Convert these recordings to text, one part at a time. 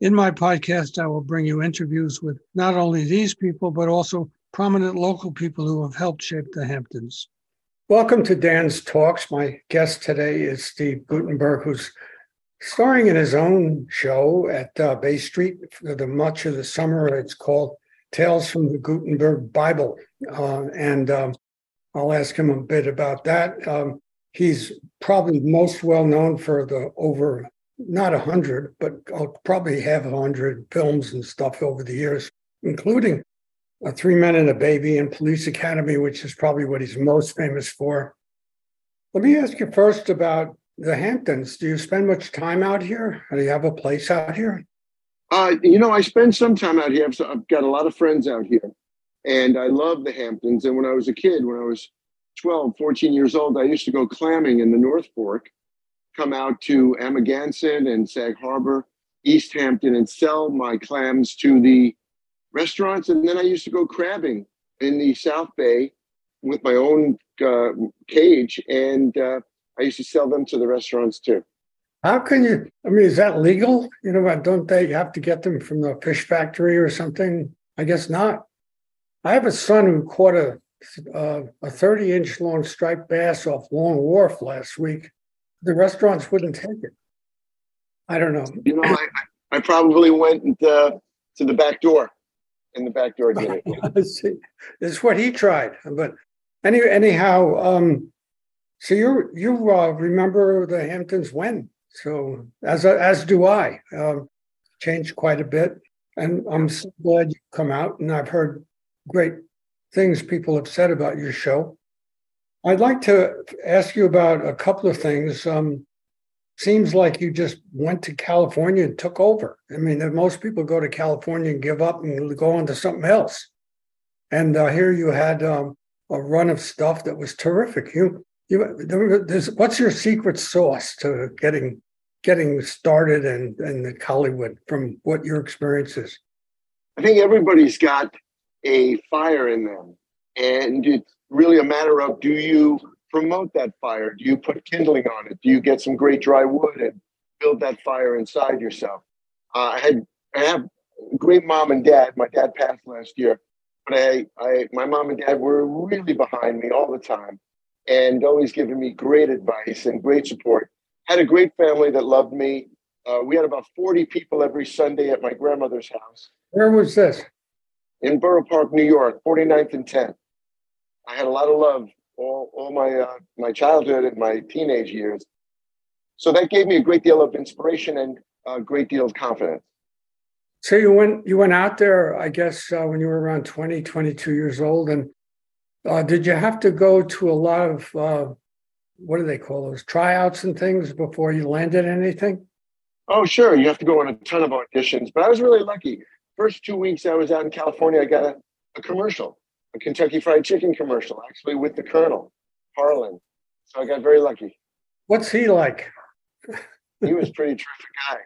In my podcast, I will bring you interviews with not only these people, but also prominent local people who have helped shape the Hamptons. Welcome to Dan's Talks. My guest today is Steve Guttenberg, who's starring in his own show at uh, Bay Street for the much of the summer. It's called Tales from the Guttenberg Bible. Uh, and um, I'll ask him a bit about that. Um, he's probably most well known for the over not a hundred, but I'll probably have a hundred films and stuff over the years, including a Three Men and a Baby and Police Academy, which is probably what he's most famous for. Let me ask you first about the Hamptons. Do you spend much time out here? Do you have a place out here? Uh, you know, I spend some time out here. I've got a lot of friends out here, and I love the Hamptons. And when I was a kid, when I was 12, 14 years old, I used to go clamming in the North Fork come out to Amagansett and Sag Harbor, East Hampton, and sell my clams to the restaurants. And then I used to go crabbing in the South Bay with my own uh, cage, and uh, I used to sell them to the restaurants too. How can you? I mean, is that legal? You know, don't they have to get them from the fish factory or something? I guess not. I have a son who caught a uh, a 30 inch long striped bass off Long Wharf last week the restaurants wouldn't take it. I don't know. You know, I, I probably went uh, to the back door, and the back door did it. See, is what he tried. But any, anyhow, um, so you you uh, remember the Hamptons when? So as as do I. Um, changed quite a bit, and I'm so glad you come out. And I've heard great things people have said about your show. I'd like to ask you about a couple of things. Um, seems like you just went to California and took over. I mean, most people go to California and give up and go on to something else. And uh, here you had um, a run of stuff that was terrific. You, you, what's your secret sauce to getting getting started in in Hollywood from what your experience is? I think everybody's got a fire in them, and it's really a matter of do you promote that fire? Do you put kindling on it? Do you get some great dry wood and build that fire inside yourself? Uh, I had I have great mom and dad. My dad passed last year, but I, I my mom and dad were really behind me all the time and always giving me great advice and great support. Had a great family that loved me. Uh, we had about 40 people every Sunday at my grandmother's house. Where was this? In Borough Park, New York, 49th and 10th. I had a lot of love all, all my uh, my childhood and my teenage years. So that gave me a great deal of inspiration and a great deal of confidence. So you went you went out there, I guess, uh, when you were around 20, 22 years old, and uh, did you have to go to a lot of uh, what do they call those tryouts and things before you landed anything? Oh, sure. You have to go on a ton of auditions, but I was really lucky. First two weeks I was out in California, I got a, a commercial a Kentucky Fried Chicken commercial, actually with the Colonel, Harlan. So I got very lucky. What's he like? he was a pretty terrific guy.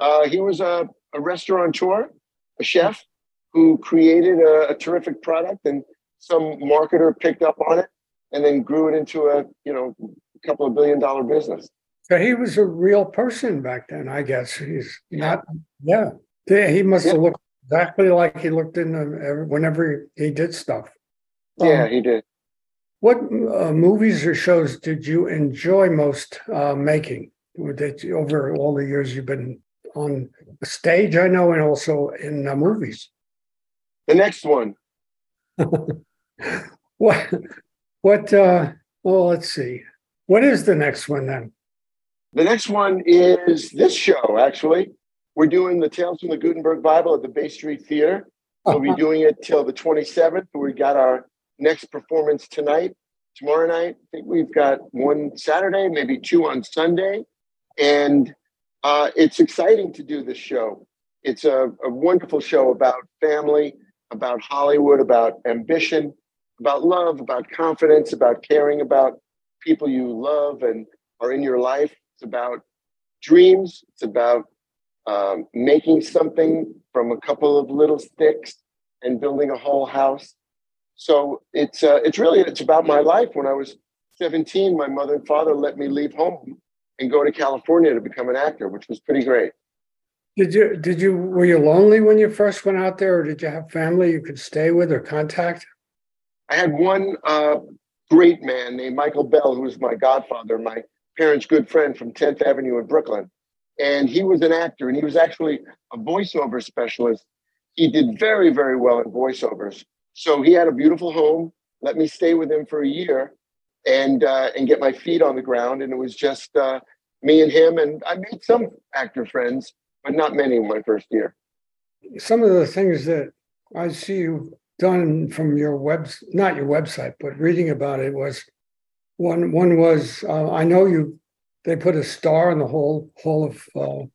Uh, he was a, a restaurateur, a chef who created a, a terrific product, and some marketer picked up on it and then grew it into a you know a couple of billion dollar business. So he was a real person back then, I guess. He's not, yeah. yeah. He must have looked exactly like he looked in the, whenever he did stuff. Yeah, um, he did. What uh, movies or shows did you enjoy most uh, making that over all the years you've been on stage? I know, and also in uh, movies. The next one. what? What? Uh, well, let's see. What is the next one then? The next one is this show, actually. We're doing the Tales from the Guttenberg Bible at the Bay Street Theater. We'll be doing it till the 27th. We got our next performance tonight. Tomorrow night, I think we've got one Saturday, maybe two on Sunday. And uh, it's exciting to do this show. It's a, a wonderful show about family, about Hollywood, about ambition, about love, about confidence, about caring about people you love and are in your life. It's about dreams. It's about um, making something from a couple of little sticks and building a whole house. So it's uh, it's really it's about my life. When I was 17, my mother and father let me leave home and go to California to become an actor, which was pretty great. Did you did you were you lonely when you first went out there, or did you have family you could stay with or contact? I had one uh, great man named Michael Bell, who was my godfather, my parents' good friend from 10th Avenue in Brooklyn. And he was an actor, and he was actually a voiceover specialist. He did very, very well in voiceovers. So he had a beautiful home. Let me stay with him for a year, and uh, and get my feet on the ground. And it was just uh, me and him. And I made some actor friends, but not many in my first year. Some of the things that I see you done from your web, not your website, but reading about it was one. One was uh, I know you. They put a star in the whole Hall of uh,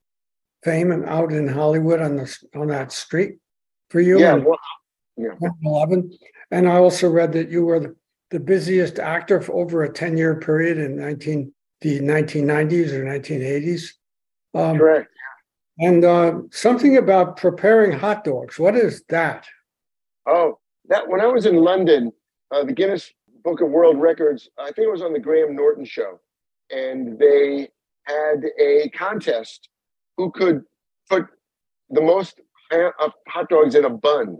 Fame and out in Hollywood on the on that street for you. Yeah, well, yeah. 11. And I also read that you were the, the busiest actor for over a 10 year period in 19 the 1990s or 1980s. Um, Correct. And uh, something about preparing hot dogs. What is that? Oh, that when I was in London, uh, the Guinness Book of World Records, I think it was on the Graham Norton show, and they had a contest who could put the most hot dogs in a bun.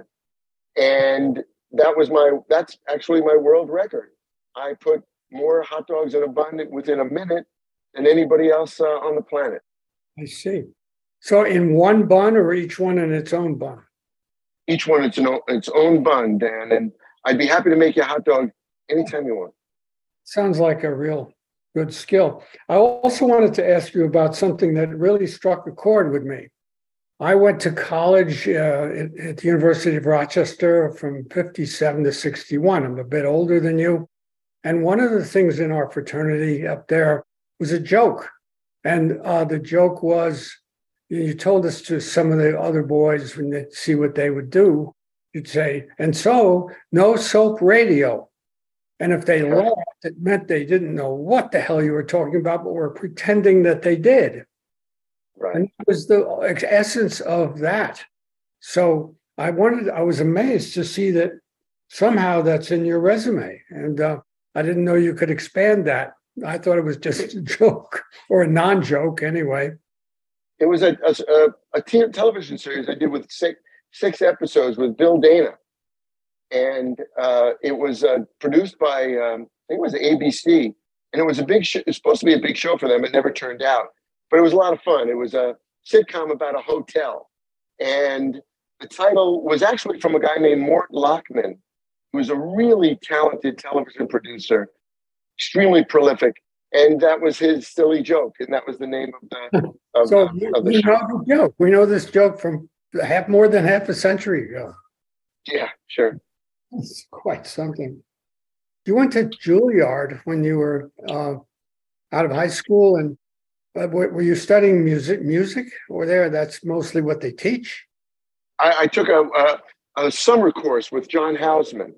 And that was my, that's actually my world record. I put more hot dogs in a bun within a minute than anybody else uh, on the planet. I see. So in one bun or each one in its own bun? each one its own its own bun, Dan. And I'd be happy to make you a hot dog anytime you want. Sounds like a real good skill. I also wanted to ask you about something that really struck a chord with me. I went to college uh, at, the University of Rochester from 57 to 61. I'm a bit older than you. And one of the things in our fraternity up there was a joke. And uh, the joke was you told us to some of the other boys when they see what they would do, you'd say, and so no soap radio. And if they laughed, it meant they didn't know what the hell you were talking about, but were pretending that they did. Right. And it was the essence of that. So I wanted, I was amazed to see that somehow that's in your resume. And uh, I didn't know you could expand that. I thought it was just a joke or a non joke anyway. It was a, a, a television series I did with six, six episodes with Bill Dana. And uh, it was uh, produced by, um, I think it was ABC. And it was a big show. It was supposed to be a big show for them. It never turned out. But it was a lot of fun. It was a sitcom about a hotel. And the title was actually from a guy named Mort Lachman, who was a really talented television producer, extremely prolific and that was his silly joke, and that was the name of the. Of, so of the we show. know the joke. We know this joke from half more than half a century ago. Yeah, sure. It's quite something. You went to Juilliard when you were uh, out of high school, and uh, were you studying music? Music, or there? That's mostly what they teach. I, I took a, a, a summer course with John Houseman,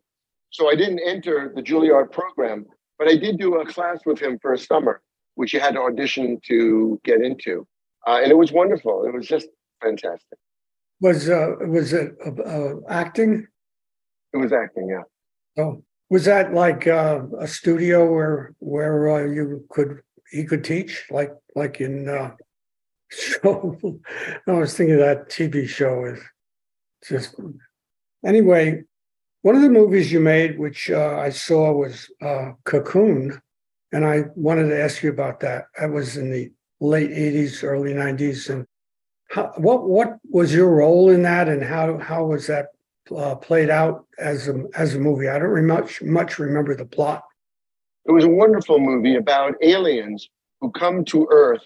so I didn't enter the Juilliard program but I did do a class with him for a summer, which you had to audition to get into, uh, and it was wonderful. It was just fantastic. Was uh, was it uh, uh acting? It was acting, yeah. Oh, was that like uh, a studio where where uh, you could he could teach, like like in uh, show? I was thinking that TV show is just anyway. One of the movies you made, which uh, I saw, was uh, Cocoon, and I wanted to ask you about that. That was in the late '80s, early '90s, and how, what what was your role in that, and how how was that uh, played out as a as a movie? I don't much much remember the plot. It was a wonderful movie about aliens who come to Earth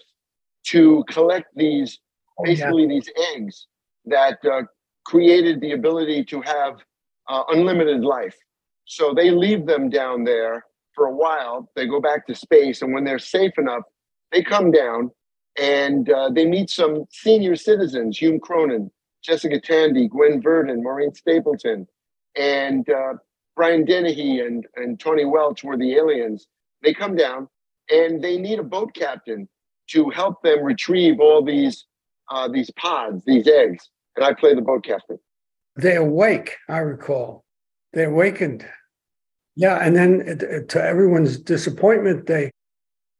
to collect these oh, basically yeah. these eggs that uh, created the ability to have uh, unlimited life. So they leave them down there for a while. They go back to space, and when they're safe enough, they come down and uh, they meet some senior citizens. Hume Cronyn Jessica Tandy, Gwen Verdon, Maureen Stapleton, and uh, Brian Dennehy and, and Tahnee Welch were the aliens. They come down and they need a boat captain to help them retrieve all these uh, these pods, these eggs. And I play the boat captain. They awake, I recall. They awakened. Yeah, and then to everyone's disappointment, they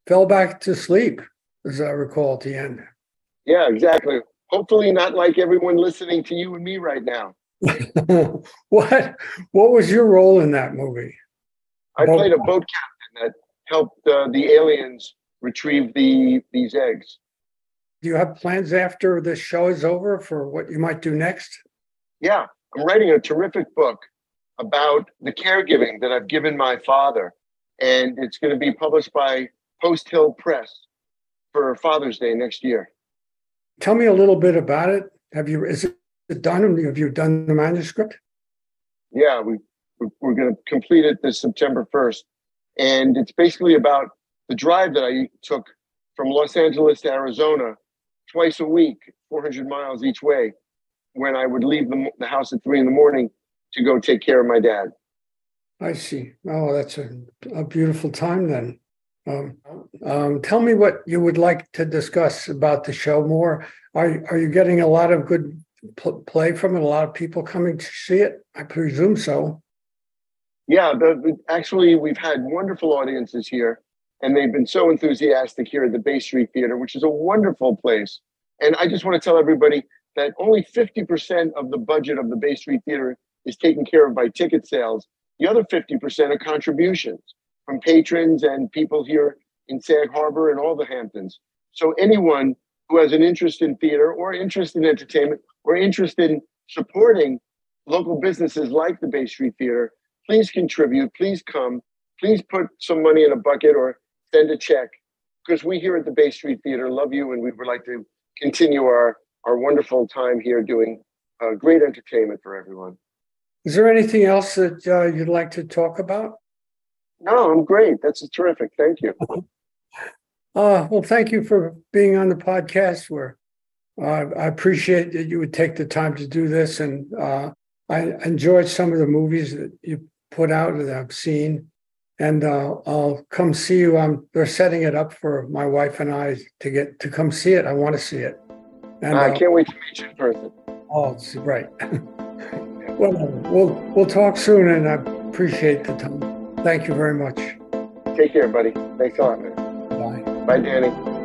fell back to sleep, as I recall at the end. Yeah, exactly. Hopefully, not like everyone listening to you and me right now. what What was your role in that movie? I boat played a boat captain that helped uh, the aliens retrieve the these eggs. Do you have plans after this show is over for what you might do next? Yeah, I'm writing a terrific book about the caregiving that I've given my father, and it's going to be published by Post Hill Press for Father's Day next year. Tell me a little bit about it. Have you is it done? Have you done the manuscript? Yeah, we we're going to complete it this September first, and it's basically about the drive that I took from Los Angeles to Arizona twice a week, 400 miles each way, when I would leave the, the house at three in the morning to go take care of my dad. I see. Oh, that's a, a beautiful time then. Um, um, tell me what you would like to discuss about the show more. Are, are you getting a lot of good pl- play from it? A lot of people coming to see it? I presume so. Yeah, actually, we've had wonderful audiences here, and they've been so enthusiastic here at the Bay Street Theater, which is a wonderful place. And I just want to tell everybody that only 50% of the budget of the Bay Street Theater is taken care of by ticket sales. The other 50% are contributions from patrons and people here in Sag Harbor and all the Hamptons. So anyone who has an interest in theater or interest in entertainment or interest in supporting local businesses like the Bay Street Theater, please contribute, please come, please put some money in a bucket or send a check because we here at the Bay Street Theater love you and we would like to continue our, our wonderful time here doing uh, great entertainment for everyone. Is there anything else that uh, you'd like to talk about? No, I'm great. That's terrific. Thank you. Uh, well, thank you for being on the podcast. Where uh, I appreciate that you would take the time to do this, and uh, I enjoyed some of the movies that you put out that I've seen, and uh, I'll come see you. Um, they're setting it up for my wife and I to get to come see it. I want to see it. And I uh, can't wait to meet you in person. Oh, it's great. well, we'll we'll talk soon, and I appreciate the time. Thank you very much. Take care, buddy. Thanks a lot, man. Bye. Bye, Danny.